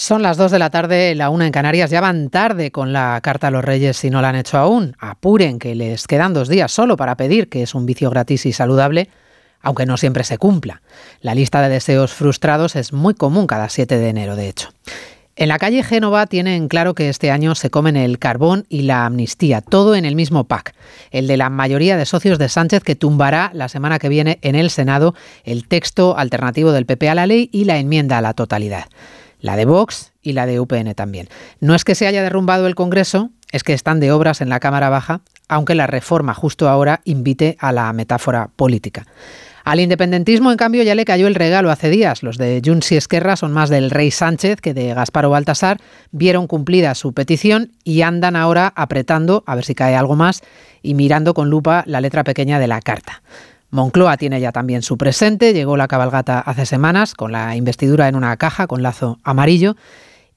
Son las 2 de la tarde, la una en Canarias. Ya van tarde con la carta a los reyes si no la han hecho aún. Apuren, que les quedan dos días solo para pedir, que es un vicio gratis y saludable, aunque no siempre se cumpla. La lista de deseos frustrados es muy común cada 7 de enero, de hecho. En la calle Génova tienen claro que este año se comen el carbón y la amnistía, todo en el mismo pack, el de la mayoría de socios de Sánchez que tumbará la semana que viene en el Senado el texto alternativo del PP a la ley y la enmienda a la totalidad la de Vox y la de UPN también. No es que se haya derrumbado el Congreso, es que están de obras en la Cámara Baja, aunque la reforma justo ahora invite a la metáfora política. Al independentismo, en cambio, ya le cayó el regalo hace días. Los de Junts y Esquerra son más del rey Sánchez que de Gasparo Baltasar. Vieron cumplida su petición y andan ahora apretando, a ver si cae algo más, y mirando con lupa la letra pequeña de la carta. Moncloa tiene ya también su presente, llegó la cabalgata hace semanas con la investidura en una caja con lazo amarillo.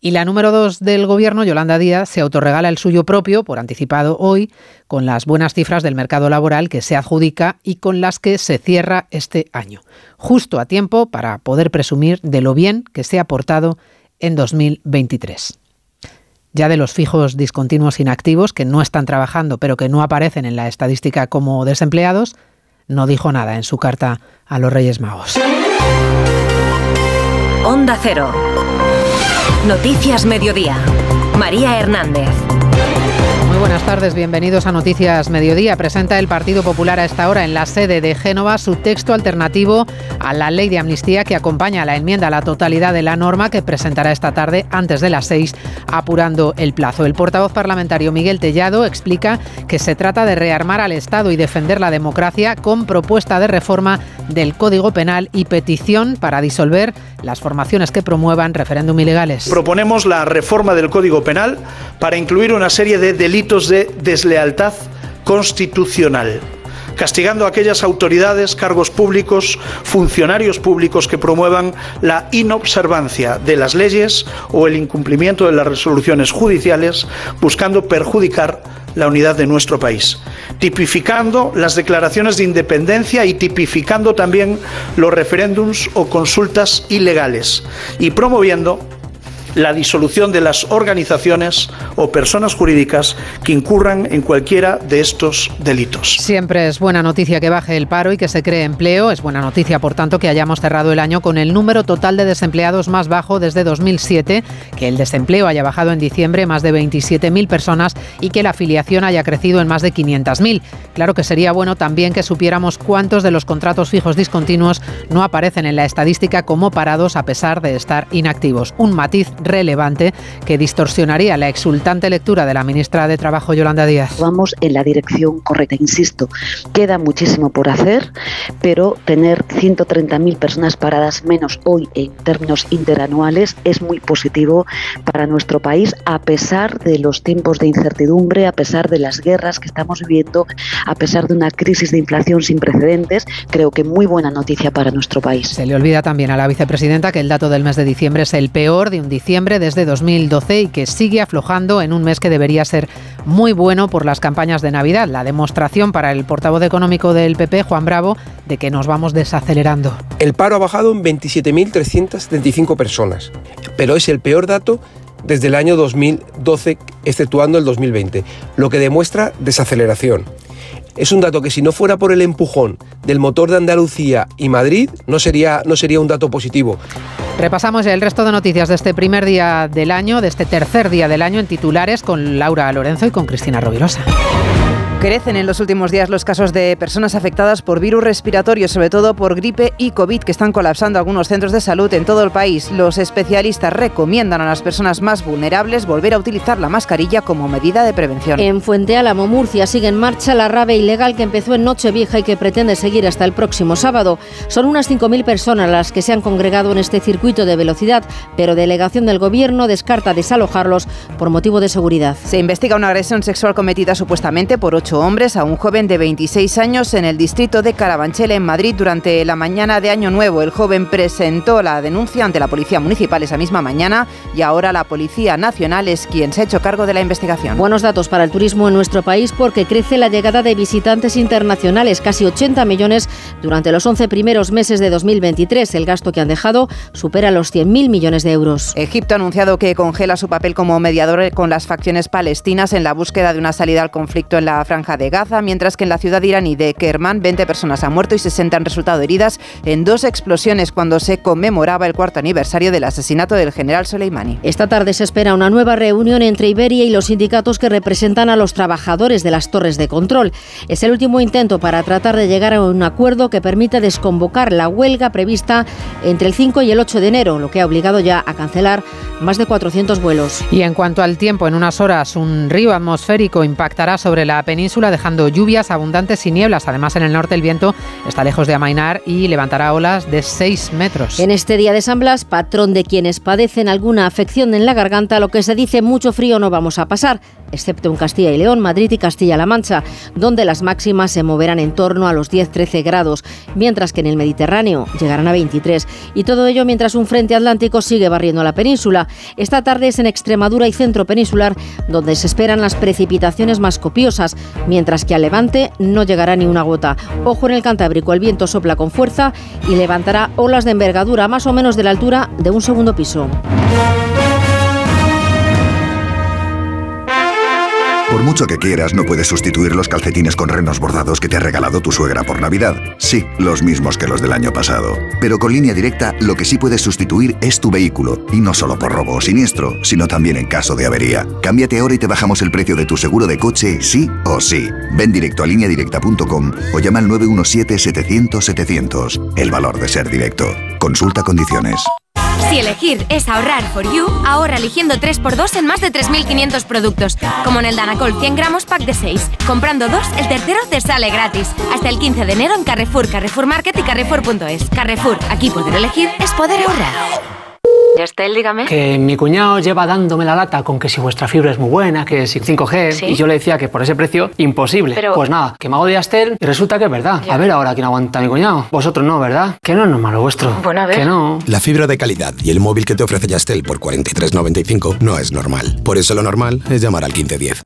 Y la número dos del gobierno, Yolanda Díaz, se autorregala el suyo propio, por anticipado hoy, con las buenas cifras del mercado laboral que se adjudica y con las que se cierra este año. Justo a tiempo para poder presumir de lo bien que se ha portado en 2023. Ya de los fijos discontinuos inactivos que no están trabajando pero que no aparecen en la estadística como desempleados, no dijo nada en su carta a los Reyes Magos. Onda Cero. Noticias Mediodía. María Hernández buenas tardes, bienvenidos a Noticias Mediodía. Presenta el Partido Popular a esta hora en la sede de Génova su texto alternativo a la ley de amnistía que acompaña la enmienda a la totalidad de la norma que presentará esta tarde antes de las seis, apurando el plazo. El portavoz parlamentario Miguel Tellado explica que se trata de rearmar al Estado y defender la democracia con propuesta de reforma del Código Penal y petición para disolver las formaciones que promuevan referéndum ilegales. Proponemos la reforma del Código Penal para incluir una serie de delitos de deslealtad constitucional castigando a aquellas autoridades, cargos públicos, funcionarios públicos que promuevan la inobservancia de las leyes o el incumplimiento de las resoluciones judiciales, buscando perjudicar la unidad de nuestro país, tipificando las declaraciones de independencia y tipificando también los referéndums o consultas ilegales y promoviendo la disolución de las organizaciones o personas jurídicas que incurran en cualquiera de estos delitos. Siempre es buena noticia que baje el paro y que se cree empleo. Es buena noticia, por tanto, que hayamos cerrado el año con el número total de desempleados más bajo desde 2007, que el desempleo haya bajado en diciembre más de 27.000 personas y que la afiliación haya crecido en más de 500.000. Claro que sería bueno también que supiéramos cuántos de los contratos fijos discontinuos no aparecen en la estadística como parados a pesar de estar inactivos. Un matiz relevante que distorsionaría la exultante lectura de la ministra de Trabajo, Yolanda Díaz. Vamos en la dirección correcta, insisto. Queda muchísimo por hacer, pero tener 130.000 personas paradas menos hoy en términos interanuales es muy positivo para nuestro país, a pesar de los tiempos de incertidumbre, a pesar de las guerras que estamos viviendo, a pesar de una crisis de inflación sin precedentes. Creo que muy buena noticia para nuestro país. Se le olvida también a la vicepresidenta que el dato del mes de diciembre es el peor de un diciembre desde 2012 y que sigue aflojando en un mes que debería ser muy bueno por las campañas de Navidad. La demostración para el portavoz económico del PP, Juan Bravo, de que nos vamos desacelerando. El paro ha bajado en 27.375 personas, pero es el peor dato desde el año 2012, exceptuando el 2020, lo que demuestra desaceleración. Es un dato que si no fuera por el empujón del motor de Andalucía y Madrid, no sería, no sería un dato positivo. Repasamos el resto de noticias de este primer día del año, de este tercer día del año en titulares con Laura Lorenzo y con Cristina Rovirosa. Crecen en los últimos días los casos de personas afectadas por virus respiratorios, sobre todo por gripe y COVID, que están colapsando algunos centros de salud en todo el país. Los especialistas recomiendan a las personas más vulnerables volver a utilizar la mascarilla como medida de prevención. En Fuente Álamo, Murcia, sigue en marcha la rave ilegal que empezó en Nochevieja y que pretende seguir hasta el próximo sábado. Son unas 5.000 personas las que se han congregado en este circuito de velocidad, pero delegación del gobierno descarta desalojarlos por motivo de seguridad. Se investiga una agresión sexual cometida supuestamente por ocho ocho hombres a un joven de 26 años en el distrito de Carabanchel, en Madrid, durante la mañana de Año Nuevo. El joven presentó la denuncia ante la Policía Municipal esa misma mañana y ahora la Policía Nacional es quien se ha hecho cargo de la investigación. Buenos datos para el turismo en nuestro país porque crece la llegada de visitantes internacionales, casi 80 millones durante los 11 primeros meses de 2023. El gasto que han dejado supera los 100.000 millones de euros. Egipto ha anunciado que congela su papel como mediador con las facciones palestinas en la búsqueda de una salida al conflicto en la franja de Gaza, mientras que en la ciudad iraní de Kerman 20 personas han muerto y 60 han resultado heridas en dos explosiones cuando se conmemoraba el cuarto aniversario del asesinato del general Soleimani. Esta tarde se espera una nueva reunión entre Iberia y los sindicatos que representan a los trabajadores de las torres de control. Es el último intento para tratar de llegar a un acuerdo que permita desconvocar la huelga prevista entre el 5 y el 8 de enero, lo que ha obligado ya a cancelar más de 400 vuelos. Y en cuanto al tiempo, en unas horas un río atmosférico impactará sobre la península dejando lluvias abundantes y nieblas. Además, en el norte el viento está lejos de amainar y levantará olas de 6 metros. En este día de San Blas, patrón de quienes padecen alguna afección en la garganta, lo que se dice mucho frío no vamos a pasar, excepto en Castilla y León, Madrid y Castilla-La Mancha, donde las máximas se moverán en torno a los 10-13 grados, mientras que en el Mediterráneo llegarán a 23. Y todo ello mientras un frente atlántico sigue barriendo la península. Esta tarde es en Extremadura y centro peninsular donde se esperan las precipitaciones más copiosas, mientras que al levante no llegará ni una gota. Ojo en el Cantábrico, el viento sopla con fuerza y levantará olas de envergadura más o menos de la altura de un segundo piso. Por mucho que quieras, no puedes sustituir los calcetines con renos bordados que te ha regalado tu suegra por Navidad. Sí, los mismos que los del año pasado. Pero con línea directa, lo que sí puedes sustituir es tu vehículo. Y no solo por robo o siniestro, sino también en caso de avería. Cámbiate ahora y te bajamos el precio de tu seguro de coche, sí o sí. Ven directo a lineadirecta.com o llama al 917-700-700. El valor de ser directo. Consulta condiciones. Si elegir es ahorrar for you, ahorra eligiendo 3x2 en más de 3.500 productos. Como en el Danacol 100 gramos pack de 6. Comprando dos, el tercero te sale gratis. Hasta el 15 de enero en Carrefour, Carrefour Market y Carrefour.es. Carrefour, aquí poder elegir es poder ahorrar. Estel, dígame. Que mi cuñado lleva dándome la lata con que si vuestra fibra es muy buena, que si 5G, y yo le decía que por ese precio, imposible. Pues nada, que me hago de Astel y resulta que es verdad. A ver ahora quién aguanta a mi cuñado. Vosotros no, ¿verdad? Que no es normal lo vuestro. Bueno, a ver. Que no. La fibra de calidad y el móvil que te ofrece Yastel por 43.95 no es normal. Por eso lo normal es llamar al 1510.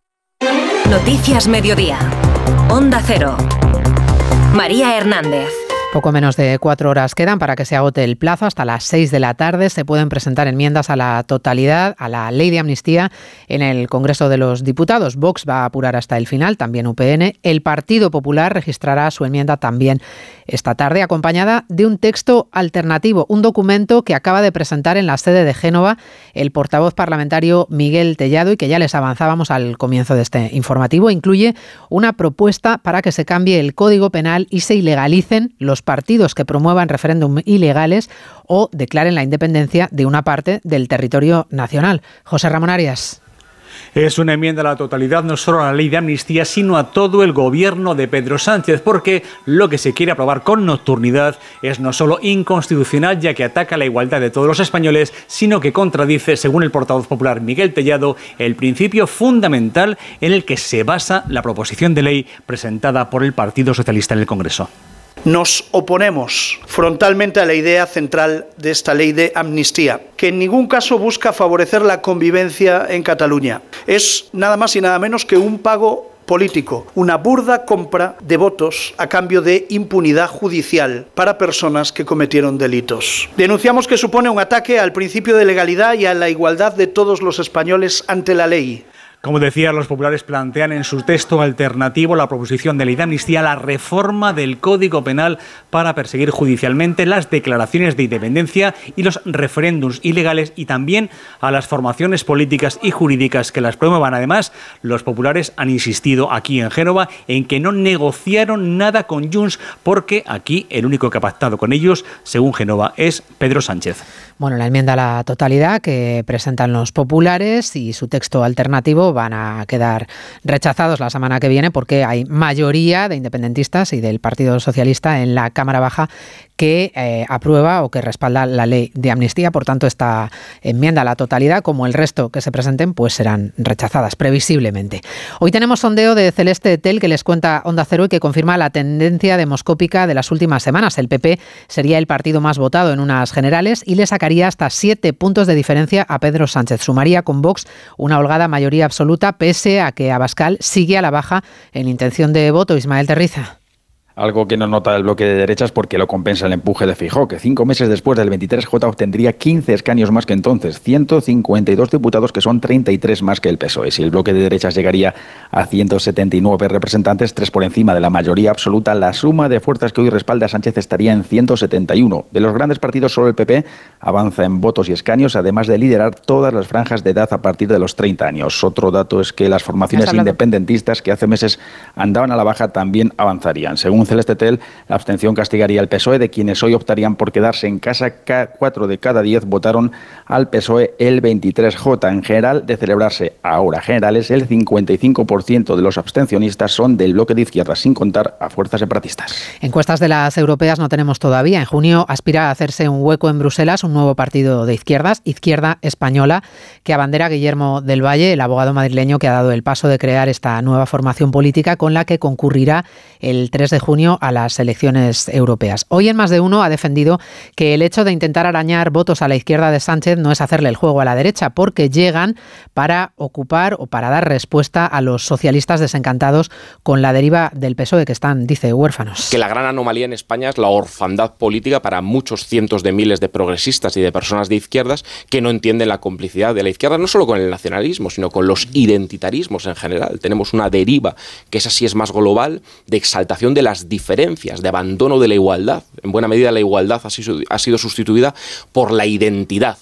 Noticias Mediodía. Onda Cero. María Hernández. Poco menos de cuatro horas quedan para que se agote el plazo. Hasta las seis de la tarde se pueden presentar enmiendas a la totalidad, a la ley de amnistía en el Congreso de los Diputados. Vox va a apurar hasta el final, también UPN. El Partido Popular registrará su enmienda también esta tarde, acompañada de un texto alternativo, un documento que acaba de presentar en la sede de Génova el portavoz parlamentario Miguel Tellado y que ya les avanzábamos al comienzo de este informativo. Incluye una propuesta para que se cambie el Código Penal y se ilegalicen los partidos que promuevan referéndum ilegales o declaren la independencia de una parte del territorio nacional. José Ramón Arias. Es una enmienda a la totalidad, no solo a la ley de amnistía, sino a todo el gobierno de Pedro Sánchez, porque lo que se quiere aprobar con nocturnidad es no solo inconstitucional, ya que ataca la igualdad de todos los españoles, sino que contradice, según el portavoz popular Miguel Tellado, el principio fundamental en el que se basa la proposición de ley presentada por el Partido Socialista en el Congreso. Nos oponemos frontalmente a la idea central de esta ley de amnistía, que en ningún caso busca favorecer la convivencia en Cataluña. Es nada más y nada menos que un pago político, una burda compra de votos a cambio de impunidad judicial para personas que cometieron delitos. Denunciamos que supone un ataque al principio de legalidad y a la igualdad de todos los españoles ante la ley. Como decía, los populares plantean en su texto alternativo la proposición de ley de amnistía, la reforma del Código Penal para perseguir judicialmente las declaraciones de independencia y los referéndums ilegales y también a las formaciones políticas y jurídicas que las promuevan. Además, los populares han insistido aquí en Génova en que no negociaron nada con Junts porque aquí el único que ha pactado con ellos, según Génova, es Pedro Sánchez. Bueno, la enmienda a la totalidad que presentan los populares y su texto alternativo van a quedar rechazados la semana que viene porque hay mayoría de independentistas y del Partido Socialista en la Cámara Baja que eh, aprueba o que respalda la ley de amnistía. Por tanto, esta enmienda a la totalidad, como el resto que se presenten, pues serán rechazadas previsiblemente. Hoy tenemos sondeo de Celeste Tel que les cuenta Onda Cero y que confirma la tendencia demoscópica de las últimas semanas. El PP sería el partido más votado en unas generales y le sacaría hasta siete puntos de diferencia a Pedro Sánchez. Sumaría con Vox una holgada mayoría absoluta, pese a que Abascal sigue a la baja en intención de voto. Ismael Terriza algo que no nota el bloque de derechas porque lo compensa el empuje de Fijó, que cinco meses después del 23J obtendría 15 escaños más que entonces, 152 diputados que son 33 más que el PSOE. Si el bloque de derechas llegaría a 179 representantes, tres por encima de la mayoría absoluta, la suma de fuerzas que hoy respalda a Sánchez estaría en 171. De los grandes partidos, solo el PP avanza en votos y escaños, además de liderar todas las franjas de edad a partir de los 30 años. Otro dato es que las formaciones independentistas que hace meses andaban a la baja también avanzarían. Según Celeste Tel, la abstención castigaría al PSOE, de quienes hoy optarían por quedarse en casa. Cuatro de cada diez votaron al PSOE el 23J. En general, de celebrarse ahora generales, el 55% de los abstencionistas son del bloque de izquierda, sin contar a fuerzas separatistas. Encuestas de las europeas no tenemos todavía. En junio aspira a hacerse un hueco en Bruselas un nuevo partido de izquierdas, Izquierda Española, que abandera Guillermo del Valle, el abogado madrileño que ha dado el paso de crear esta nueva formación política con la que concurrirá el 3 de junio a las elecciones europeas. Hoy en más de uno ha defendido que el hecho de intentar arañar votos a la izquierda de Sánchez no es hacerle el juego a la derecha, porque llegan para ocupar o para dar respuesta a los socialistas desencantados con la deriva del PSOE que están, dice, huérfanos. Que la gran anomalía en España es la orfandad política para muchos cientos de miles de progresistas y de personas de izquierdas que no entienden la complicidad de la izquierda, no solo con el nacionalismo, sino con los identitarismos en general. Tenemos una deriva que es así es más global de exaltación de las diferencias, de abandono de la igualdad. En buena medida la igualdad ha sido, ha sido sustituida por la identidad.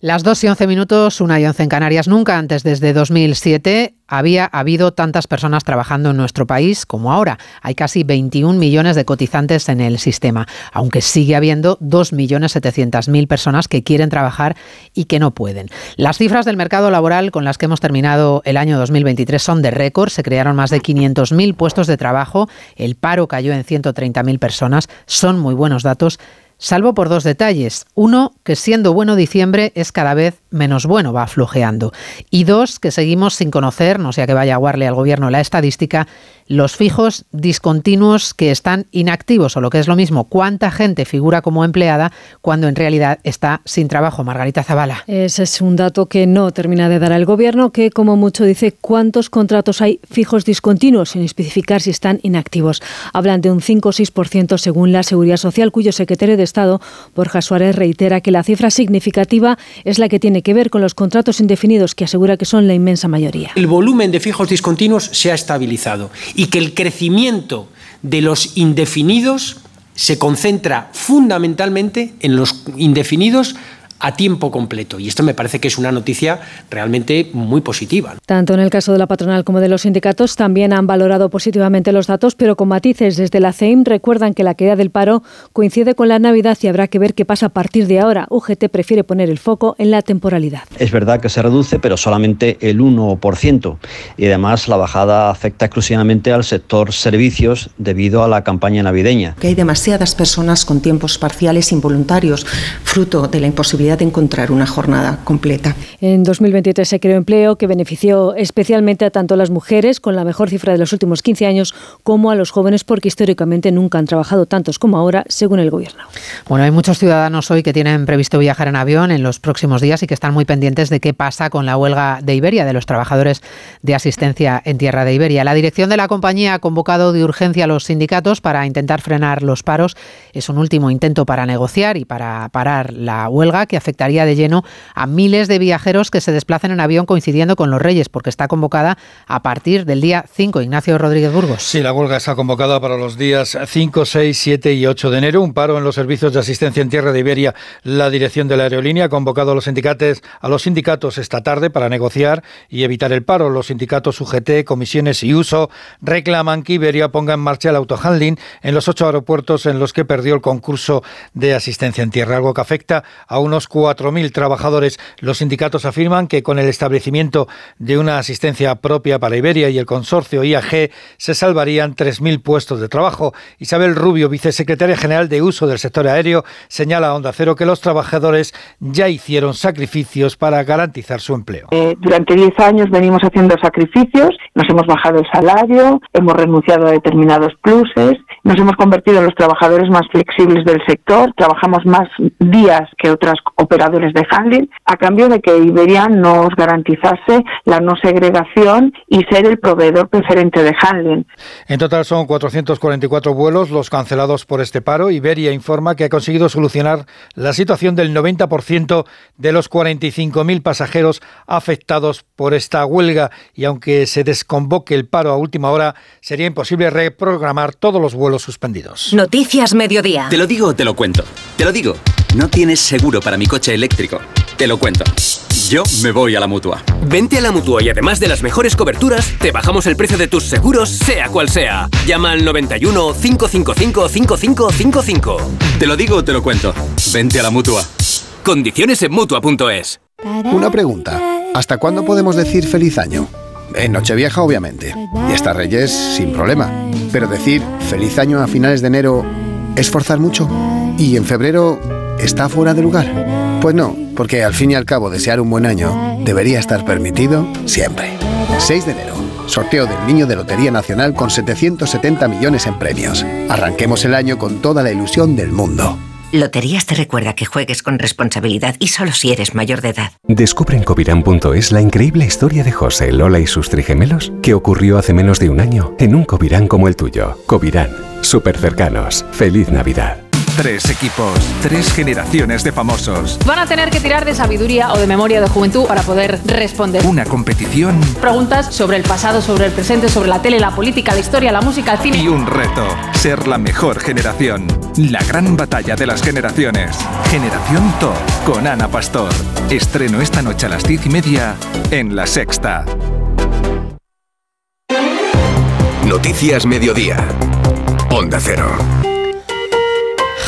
Las 2 y 11 minutos, una y 11 en Canarias. Nunca antes, desde 2007, había habido tantas personas trabajando en nuestro país como ahora. Hay casi 21 millones de cotizantes en el sistema, aunque sigue habiendo 2.700.000 personas que quieren trabajar y que no pueden. Las cifras del mercado laboral con las que hemos terminado el año 2023 son de récord. Se crearon más de 500.000 puestos de trabajo. El paro cayó en 130.000 personas. Son muy buenos datos salvo por dos detalles. Uno, que siendo bueno diciembre es cada vez menos bueno, va flojeando. Y dos, que seguimos sin conocer, no sea que vaya a aguarle al gobierno la estadística, los fijos discontinuos que están inactivos, o lo que es lo mismo, cuánta gente figura como empleada cuando en realidad está sin trabajo. Margarita Zavala. Ese es un dato que no termina de dar el gobierno, que como mucho dice cuántos contratos hay fijos discontinuos, sin especificar si están inactivos. Hablan de un 5 o 6% según la Seguridad Social, cuyo secretario de Estado, Borja Suárez, reitera que la cifra significativa es la que tiene que ver con los contratos indefinidos, que asegura que son la inmensa mayoría. El volumen de fijos discontinuos se ha estabilizado y que el crecimiento de los indefinidos se concentra fundamentalmente en los indefinidos a tiempo completo. Y esto me parece que es una noticia realmente muy positiva. Tanto en el caso de la patronal como de los sindicatos también han valorado positivamente los datos, pero con matices. Desde la CEIM recuerdan que la caída del paro coincide con la Navidad y habrá que ver qué pasa a partir de ahora. UGT prefiere poner el foco en la temporalidad. Es verdad que se reduce, pero solamente el 1%. Y además la bajada afecta exclusivamente al sector servicios debido a la campaña navideña. Que hay demasiadas personas con tiempos parciales involuntarios, fruto de la imposibilidad de encontrar una jornada completa. En 2023 se creó empleo que benefició especialmente a tanto las mujeres, con la mejor cifra de los últimos 15 años, como a los jóvenes, porque históricamente nunca han trabajado tantos como ahora, según el Gobierno. Bueno, hay muchos ciudadanos hoy que tienen previsto viajar en avión en los próximos días y que están muy pendientes de qué pasa con la huelga de Iberia, de los trabajadores de asistencia en tierra de Iberia. La dirección de la compañía ha convocado de urgencia a los sindicatos para intentar frenar los paros. Es un último intento para negociar y para parar la huelga que afectaría de lleno a miles de viajeros que se desplacen en avión coincidiendo con los Reyes, porque está convocada a partir del día 5. Ignacio Rodríguez Burgos. Sí, la huelga está convocada para los días 5, 6, 7 y 8 de enero. Un paro en los servicios de asistencia en tierra de Iberia. La dirección de la aerolínea ha convocado a los sindicatos, a los sindicatos esta tarde para negociar y evitar el paro. Los sindicatos UGT, comisiones y uso reclaman que Iberia ponga en marcha el autohandling en los ocho aeropuertos en los que perdió el concurso de asistencia en tierra, algo que afecta a unos unos 4.000 trabajadores. Los sindicatos afirman que con el establecimiento de una asistencia propia para Iberia y el consorcio IAG se salvarían 3.000 puestos de trabajo. Isabel Rubio, vicesecretaria general de uso del sector aéreo, señala a Onda Cero que los trabajadores ya hicieron sacrificios para garantizar su empleo. Eh, durante 10 años venimos haciendo sacrificios, nos hemos bajado el salario, hemos renunciado a determinados pluses, nos hemos convertido en los trabajadores más flexibles del sector, trabajamos más días que otras operadores de handling, a cambio de que Iberia nos garantizase la no segregación y ser el proveedor preferente de handling. En total son 444 vuelos los cancelados por este paro. Iberia informa que ha conseguido solucionar la situación del 90% de los 45.000 pasajeros afectados por esta huelga y aunque se desconvoque el paro a última hora, sería imposible reprogramar todos los vuelos suspendidos. Noticias Mediodía. Te lo digo o te lo cuento. Te lo digo. No tienes seguro para mi coche eléctrico. Te lo cuento. Yo me voy a la mutua. Vente a la mutua y además de las mejores coberturas, te bajamos el precio de tus seguros, sea cual sea. Llama al 91 555 5555. Te lo digo o te lo cuento. Vente a la mutua. Condiciones en mutua.es. Una pregunta. ¿Hasta cuándo podemos decir feliz año? En Nochevieja, obviamente. Y hasta Reyes, sin problema. Pero decir feliz año a finales de enero es forzar mucho. ¿Y en febrero está fuera de lugar? Pues no, porque al fin y al cabo desear un buen año debería estar permitido siempre. 6 de enero. Sorteo del Niño de Lotería Nacional con 770 millones en premios. Arranquemos el año con toda la ilusión del mundo. Loterías te recuerda que juegues con responsabilidad y solo si eres mayor de edad. Descubre en covirán.es la increíble historia de José, Lola y sus trigemelos que ocurrió hace menos de un año en un Covirán como el tuyo. Covirán, súper cercanos. Feliz Navidad. Tres equipos, tres generaciones de famosos. Van a tener que tirar de sabiduría o de memoria de juventud para poder responder. Una competición. Preguntas sobre el pasado, sobre el presente, sobre la tele, la política, la historia, la música, el cine. Y un reto, ser la mejor generación. La gran batalla de las generaciones. Generación Top con Ana Pastor. Estreno esta noche a las diez y media en La Sexta. Noticias Mediodía. Onda Cero.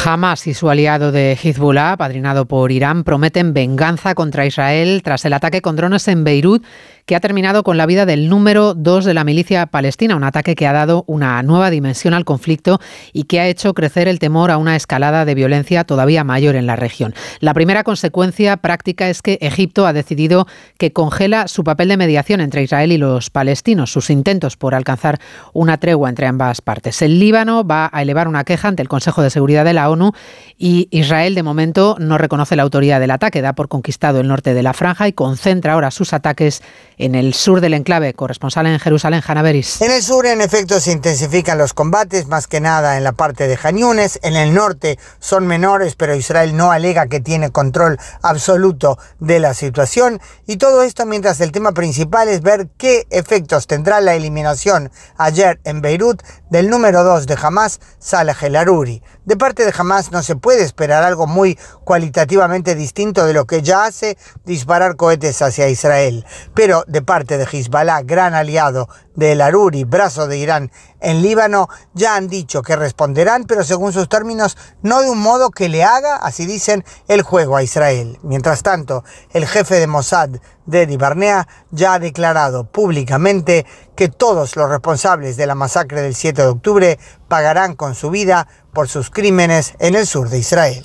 Hamas y su aliado de Hezbollah, padrinado por Irán, prometen venganza contra Israel tras el ataque con drones en Beirut que ha terminado con la vida del número dos de la milicia palestina, un ataque que ha dado una nueva dimensión al conflicto y que ha hecho crecer el temor a una escalada de violencia todavía mayor en la región. La primera consecuencia práctica es que Egipto ha decidido que congela su papel de mediación entre Israel y los palestinos, sus intentos por alcanzar una tregua entre ambas partes. El Líbano va a elevar una queja ante el Consejo de Seguridad de la ONU y Israel de momento no reconoce la autoría del ataque, da por conquistado el norte de la franja y concentra ahora sus ataques en el sur del enclave. Corresponsal en Jerusalén, Hanna Beris. En el sur, en efecto, se intensifican los combates, más que nada en la parte de Janiunes. En el norte son menores, pero Israel no alega que tiene control absoluto de la situación. Y todo esto mientras el tema principal es ver qué efectos tendrá la eliminación ayer en Beirut del número 2 de Hamas, Saleh el Aruri. De parte de Hamas no se puede esperar algo muy cualitativamente distinto de lo que ya hace disparar cohetes hacia Israel. Pero de parte de Hezbollah, gran aliado del Aruri, brazo de Irán en Líbano, ya han dicho que responderán, pero según sus términos, no de un modo que le haga, así dicen, el juego a Israel. Mientras tanto, el jefe de Mossad, Dedi Barnea, ya ha declarado públicamente que todos los responsables de la masacre del 7 de octubre pagarán con su vida por sus crímenes en el sur de Israel.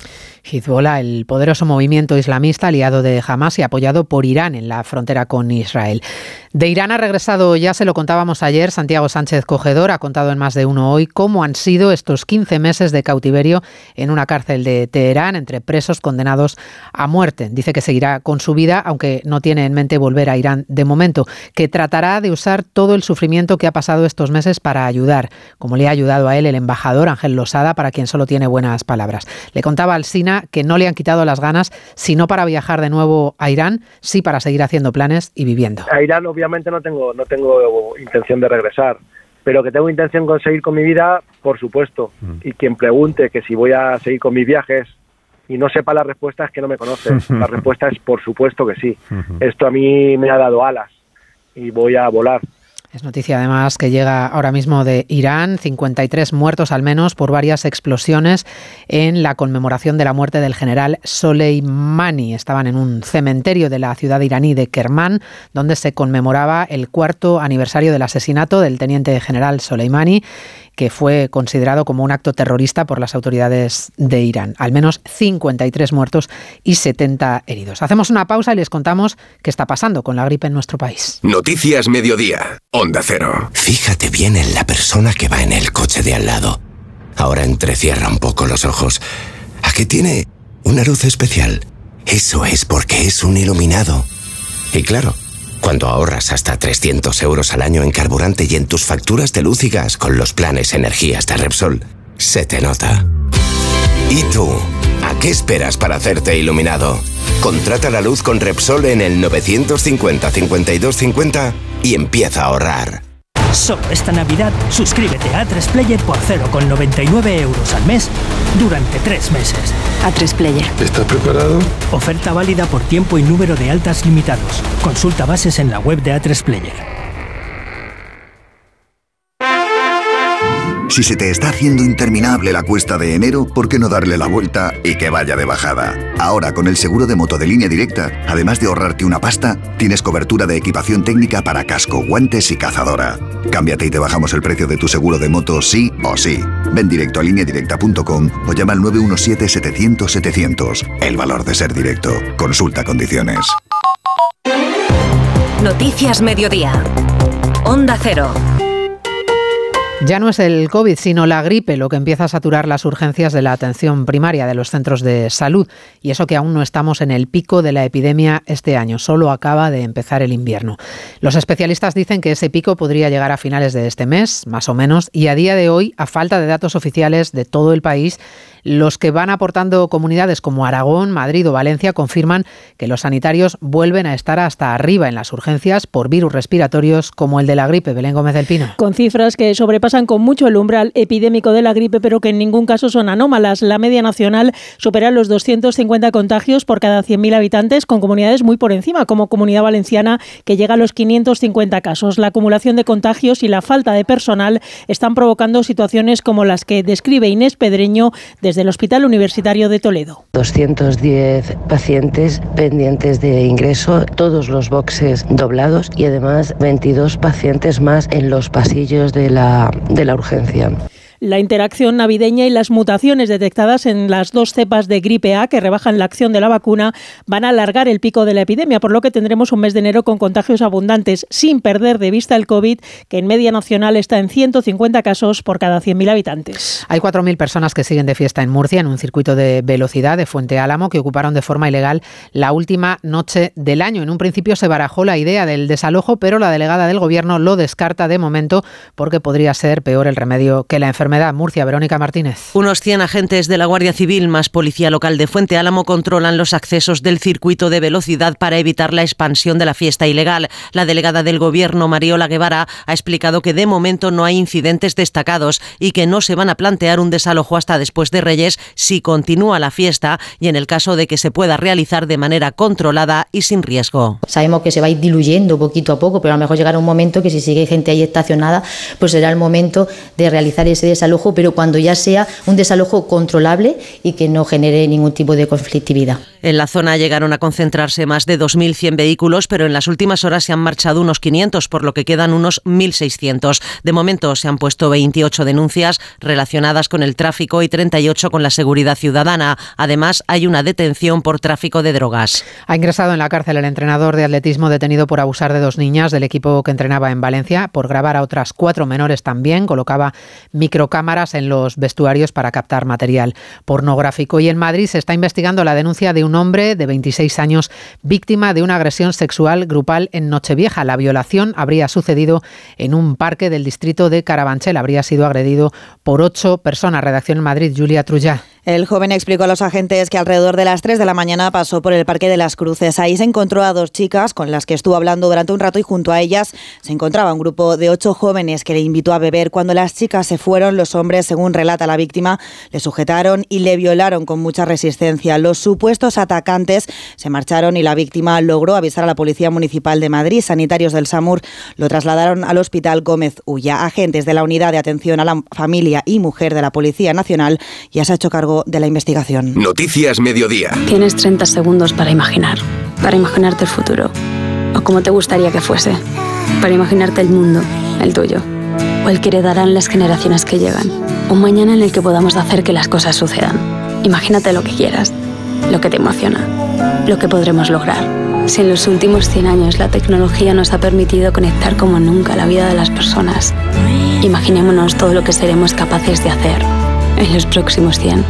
Hezbollah, el poderoso movimiento islamista aliado de Hamas y apoyado por Irán en la frontera con Israel. De Irán ha regresado, ya se lo contábamos ayer, Santiago Sánchez Cogedor ha contado en más de uno hoy cómo han sido estos 15 meses de cautiverio en una cárcel de Teherán entre presos condenados a muerte. Dice que seguirá con su vida, aunque no tiene en mente volver a Irán de momento, que tratará de usar todo el sufrimiento que ha pasado estos meses para ayudar, como le ha ayudado a él el embajador Ángel Losada, para quien solo tiene buenas palabras. Le contaba al Sina que no le han quitado las ganas, sino para viajar de nuevo a Irán, sí para seguir haciendo planes y viviendo. A Irán obviamente no tengo, no tengo intención de regresar, pero que tengo intención de seguir con mi vida, por supuesto. Y quien pregunte que si voy a seguir con mis viajes y no sepa la respuesta es que no me conoce. La respuesta es por supuesto que sí. Esto a mí me ha dado alas y voy a volar. Es noticia además que llega ahora mismo de Irán, 53 muertos al menos por varias explosiones en la conmemoración de la muerte del general Soleimani. Estaban en un cementerio de la ciudad iraní de Kermán, donde se conmemoraba el cuarto aniversario del asesinato del teniente general Soleimani que fue considerado como un acto terrorista por las autoridades de Irán. Al menos 53 muertos y 70 heridos. Hacemos una pausa y les contamos qué está pasando con la gripe en nuestro país. Noticias Mediodía, Onda Cero. Fíjate bien en la persona que va en el coche de al lado. Ahora entrecierra un poco los ojos. ¿A qué tiene una luz especial? Eso es porque es un iluminado. Y claro, cuando ahorras hasta 300 euros al año en carburante y en tus facturas de luz y gas con los planes energías de Repsol, se te nota. ¿Y tú? ¿A qué esperas para hacerte iluminado? Contrata la luz con Repsol en el 950 5250 y empieza a ahorrar. Solo esta Navidad, suscríbete a A3Player por 0,99 euros al mes durante tres meses. A3 Player. ¿Estás preparado? Oferta válida por tiempo y número de altas limitados. Consulta bases en la web de A3 Si se te está haciendo interminable la cuesta de enero, ¿por qué no darle la vuelta y que vaya de bajada? Ahora, con el seguro de moto de línea directa, además de ahorrarte una pasta, tienes cobertura de equipación técnica para casco, guantes y cazadora. Cámbiate y te bajamos el precio de tu seguro de moto sí o sí. Ven directo a lineadirecta.com o llama al 917-700-700. El valor de ser directo. Consulta condiciones. Noticias Mediodía. Onda Cero. Ya no es el COVID, sino la gripe lo que empieza a saturar las urgencias de la atención primaria de los centros de salud. Y eso que aún no estamos en el pico de la epidemia este año, solo acaba de empezar el invierno. Los especialistas dicen que ese pico podría llegar a finales de este mes, más o menos, y a día de hoy, a falta de datos oficiales de todo el país, los que van aportando comunidades como Aragón, Madrid o Valencia confirman que los sanitarios vuelven a estar hasta arriba en las urgencias por virus respiratorios como el de la gripe. Belén Gómez del Pino. Con cifras que sobrepasan con mucho el umbral epidémico de la gripe, pero que en ningún caso son anómalas. La media nacional supera los 250 contagios por cada 100.000 habitantes, con comunidades muy por encima, como Comunidad Valenciana, que llega a los 550 casos. La acumulación de contagios y la falta de personal están provocando situaciones como las que describe Inés Pedreño desde del Hospital Universitario de Toledo. 210 pacientes pendientes de ingreso, todos los boxes doblados y además 22 pacientes más en los pasillos de la, de la urgencia la interacción navideña y las mutaciones detectadas en las dos cepas de gripe A que rebajan la acción de la vacuna van a alargar el pico de la epidemia, por lo que tendremos un mes de enero con contagios abundantes, sin perder de vista el COVID, que en media nacional está en 150 casos por cada 100.000 habitantes. Hay 4.000 personas que siguen de fiesta en Murcia en un circuito de velocidad de Fuente Álamo que ocuparon de forma ilegal la última noche del año. En un principio se barajó la idea del desalojo, pero la delegada del Gobierno lo descarta de momento porque podría ser peor el remedio que la enfermedad Murcia, Verónica Martínez. Unos 100 agentes de la Guardia Civil más Policía Local de Fuente Álamo controlan los accesos del circuito de velocidad para evitar la expansión de la fiesta ilegal. La delegada del Gobierno, Mariola Guevara, ha explicado que de momento no hay incidentes destacados y que no se van a plantear un desalojo hasta después de Reyes si continúa la fiesta y en el caso de que se pueda realizar de manera controlada y sin riesgo. Sabemos que se va a ir diluyendo poquito a poco, pero a lo mejor llegará un momento que si sigue gente ahí estacionada, pues será el momento de realizar ese desalojo, pero cuando ya sea un desalojo controlable y que no genere ningún tipo de conflictividad. En la zona llegaron a concentrarse más de 2.100 vehículos, pero en las últimas horas se han marchado unos 500, por lo que quedan unos 1.600. De momento se han puesto 28 denuncias relacionadas con el tráfico y 38 con la seguridad ciudadana. Además, hay una detención por tráfico de drogas. Ha ingresado en la cárcel el entrenador de atletismo detenido por abusar de dos niñas del equipo que entrenaba en Valencia, por grabar a otras cuatro menores también. Colocaba micro cámaras en los vestuarios para captar material pornográfico. Y en Madrid se está investigando la denuncia de un hombre de 26 años víctima de una agresión sexual grupal en Nochevieja. La violación habría sucedido en un parque del distrito de Carabanchel. Habría sido agredido por ocho personas. Redacción Madrid, Julia Trullá. El joven explicó a los agentes que alrededor de las 3 de la mañana pasó por el Parque de las Cruces. Ahí se encontró a dos chicas con las que estuvo hablando durante un rato y junto a ellas se encontraba un grupo de ocho jóvenes que le invitó a beber. Cuando las chicas se fueron, los hombres, según relata la víctima, le sujetaron y le violaron con mucha resistencia. Los supuestos atacantes se marcharon y la víctima logró avisar a la Policía Municipal de Madrid. Sanitarios del SAMUR lo trasladaron al Hospital Gómez Ulla. Agentes de la Unidad de Atención a la Familia y Mujer de la Policía Nacional ya se ha hecho cargo de la investigación. Noticias Mediodía. Tienes 30 segundos para imaginar, para imaginarte el futuro, o como te gustaría que fuese, para imaginarte el mundo, el tuyo, o el que heredarán las generaciones que llegan, un mañana en el que podamos hacer que las cosas sucedan. Imagínate lo que quieras, lo que te emociona, lo que podremos lograr. Si en los últimos 100 años la tecnología nos ha permitido conectar como nunca la vida de las personas, imaginémonos todo lo que seremos capaces de hacer en los próximos 100.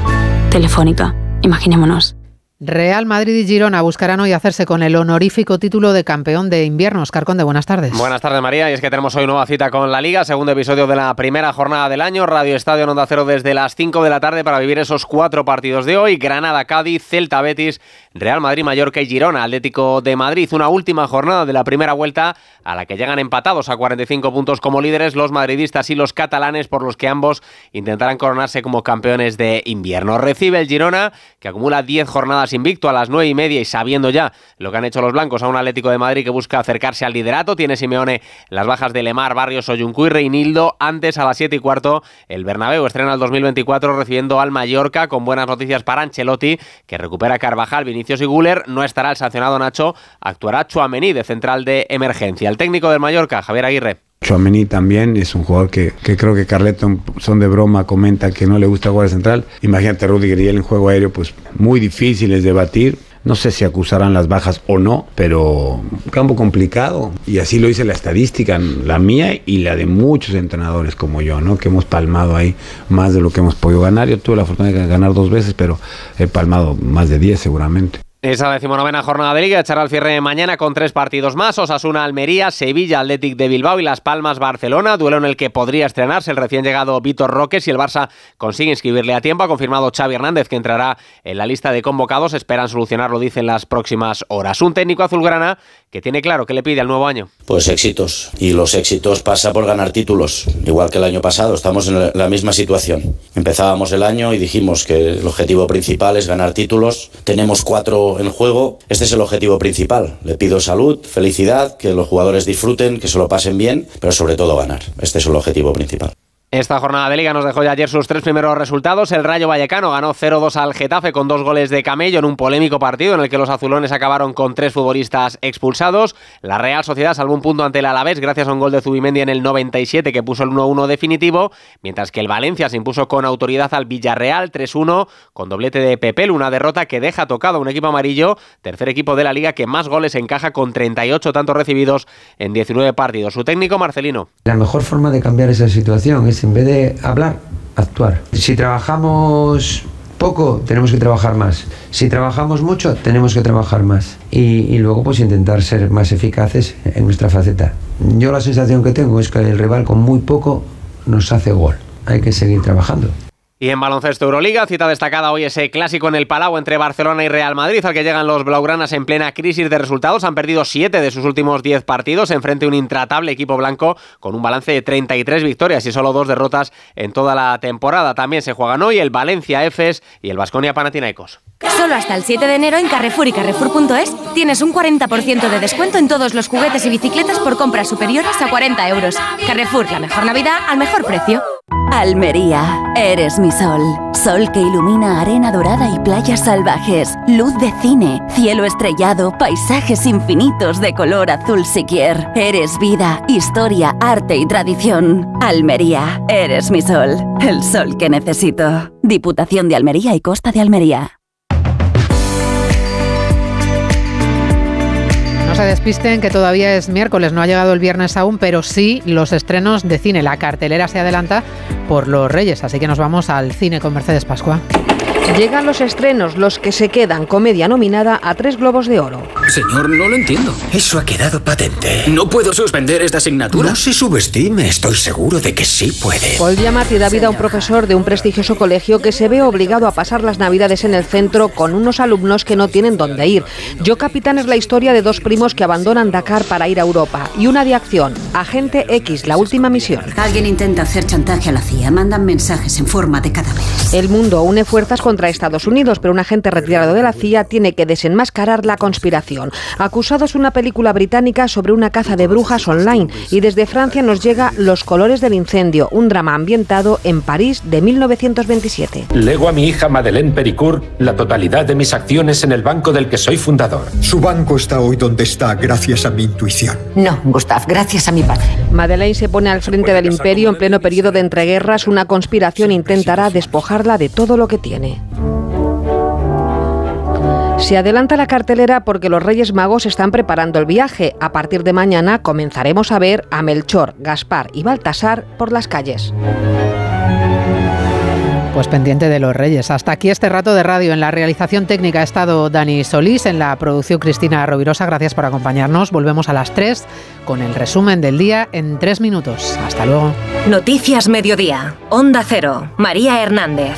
Telefónica, imaginémonos. Real Madrid y Girona buscarán hoy hacerse con el honorífico título de campeón de invierno. Oscar Conde, buenas tardes. Buenas tardes, María. Y es que tenemos hoy nueva cita con la Liga, segundo episodio de la primera jornada del año. Radio Estadio en Onda Cero desde las 5 de la tarde para vivir esos cuatro partidos de hoy. Granada, Cádiz, Celta, Betis, Real Madrid, Mallorca y Girona, Atlético de Madrid. Una última jornada de la primera vuelta a la que llegan empatados a 45 puntos como líderes los madridistas y los catalanes, por los que ambos intentarán coronarse como campeones de invierno. Recibe el Girona, que acumula 10 jornadas invicto a las 9 y media y sabiendo ya lo que han hecho los blancos a un Atlético de Madrid que busca acercarse al liderato. Tiene Simeone las bajas de Lemar, Barrios, Oyuncu y Reinildo. Antes, a las 7 y cuarto, el Bernabéu estrena el 2024 recibiendo al Mallorca con buenas noticias para Ancelotti, que recupera Carvajal, Vinicius y Guller. No estará el sancionado Nacho, actuará Chuamení de central de emergencia. El técnico del Mallorca, Javier Aguirre. Chouameni también es un jugador que, que creo que Carleton, son de broma, comenta que no le gusta jugar central. Imagínate Rudiger y él en juego aéreo, pues muy difíciles de batir. No sé si acusarán las bajas o no, pero campo complicado. Y así lo dice la estadística, la mía y la de muchos entrenadores como yo, ¿no? Que hemos palmado ahí más de lo que hemos podido ganar. Yo tuve la fortuna de ganar dos veces, pero he palmado más de 10 seguramente. Esa decimonovena jornada de Liga echará al cierre mañana con tres partidos más: Osasuna, Almería, Sevilla, Athletic de Bilbao y Las Palmas, Barcelona. Duelo en el que podría estrenarse el recién llegado Víctor Roque si el Barça consigue inscribirle a tiempo. Ha confirmado Xavi Hernández que entrará en la lista de convocados. Esperan solucionarlo, dicen las próximas horas. Un técnico azulgrana que tiene claro que le pide al nuevo año. Pues éxitos. Y los éxitos pasa por ganar títulos. Igual que el año pasado, estamos en la misma situación. Empezábamos el año y dijimos que el objetivo principal es ganar títulos. Tenemos cuatro en juego. Este es el objetivo principal. Le pido salud, felicidad, que los jugadores disfruten, que se lo pasen bien, pero sobre todo ganar. Este es el objetivo principal. Esta jornada de liga nos dejó ya ayer sus tres primeros resultados. El Rayo Vallecano ganó 0-2 al Getafe con dos goles de Camello en un polémico partido en el que los azulones acabaron con tres futbolistas expulsados. La Real Sociedad salvó un punto ante el Alavés gracias a un gol de Zubimendi en el 97 que puso el 1-1 definitivo, mientras que el Valencia se impuso con autoridad al Villarreal 3-1 con doblete de Pepel, una derrota que deja tocado a un equipo amarillo, tercer equipo de la liga que más goles encaja con 38 tantos recibidos en 19 partidos. Su técnico Marcelino. La mejor forma de cambiar esa situación es en vez de hablar, actuar. Si trabajamos poco, tenemos que trabajar más. Si trabajamos mucho, tenemos que trabajar más. Y, y, luego pues intentar ser más eficaces en nuestra faceta. Yo la sensación que tengo es que el rival con muy poco nos hace gol. Hay que seguir trabajando. Y en baloncesto Euroliga, cita destacada hoy ese clásico en el Palau entre Barcelona y Real Madrid, al que llegan los blaugranas en plena crisis de resultados. Han perdido 7 de sus últimos 10 partidos, enfrente a un intratable equipo blanco con un balance de 33 victorias y solo dos derrotas en toda la temporada. También se juegan hoy el Valencia Efes y el Vasconia Panathinaikos. Solo hasta el 7 de enero en Carrefour y Carrefour.es tienes un 40% de descuento en todos los juguetes y bicicletas por compras superiores a 40 euros. Carrefour, la mejor Navidad al mejor precio. Almería, eres mi sol. Sol que ilumina arena dorada y playas salvajes. Luz de cine, cielo estrellado, paisajes infinitos de color azul siquier. Eres vida, historia, arte y tradición. Almería, eres mi sol. El sol que necesito. Diputación de Almería y Costa de Almería. Se despisten que todavía es miércoles, no ha llegado el viernes aún, pero sí los estrenos de cine. La cartelera se adelanta por los Reyes, así que nos vamos al cine con Mercedes Pascua. Llegan los estrenos, los que se quedan, comedia nominada a tres globos de oro. Señor, no lo entiendo. Eso ha quedado patente. ¿No puedo suspender esta asignatura? No se subestime, estoy seguro de que sí puede. Paul Giamatti da vida a un profesor de un prestigioso colegio que se ve obligado a pasar las navidades en el centro con unos alumnos que no tienen dónde ir. Yo Capitán es la historia de dos primos que abandonan Dakar para ir a Europa. Y una de acción, Agente X, la última misión. Alguien intenta hacer chantaje a la CIA, mandan mensajes en forma de cadáveres. El mundo une fuerzas contra Estados Unidos, pero un agente retirado de la CIA tiene que desenmascarar la conspiración. Acusado es una película británica sobre una caza de brujas online y desde Francia nos llega Los colores del incendio, un drama ambientado en París de 1927. Lego a mi hija Madeleine Pericourt la totalidad de mis acciones en el banco del que soy fundador. Su banco está hoy donde está gracias a mi intuición. No, Gustav, gracias a mi padre. Madeleine se pone al frente del imperio en pleno periodo de entreguerras. Una conspiración intentará despojarla de todo lo que tiene. Se adelanta la cartelera porque los Reyes Magos están preparando el viaje. A partir de mañana comenzaremos a ver a Melchor, Gaspar y Baltasar por las calles. Pues pendiente de los Reyes. Hasta aquí este rato de radio. En la realización técnica ha estado Dani Solís, en la producción Cristina Rovirosa. Gracias por acompañarnos. Volvemos a las 3 con el resumen del día en 3 minutos. Hasta luego. Noticias Mediodía. Onda Cero. María Hernández.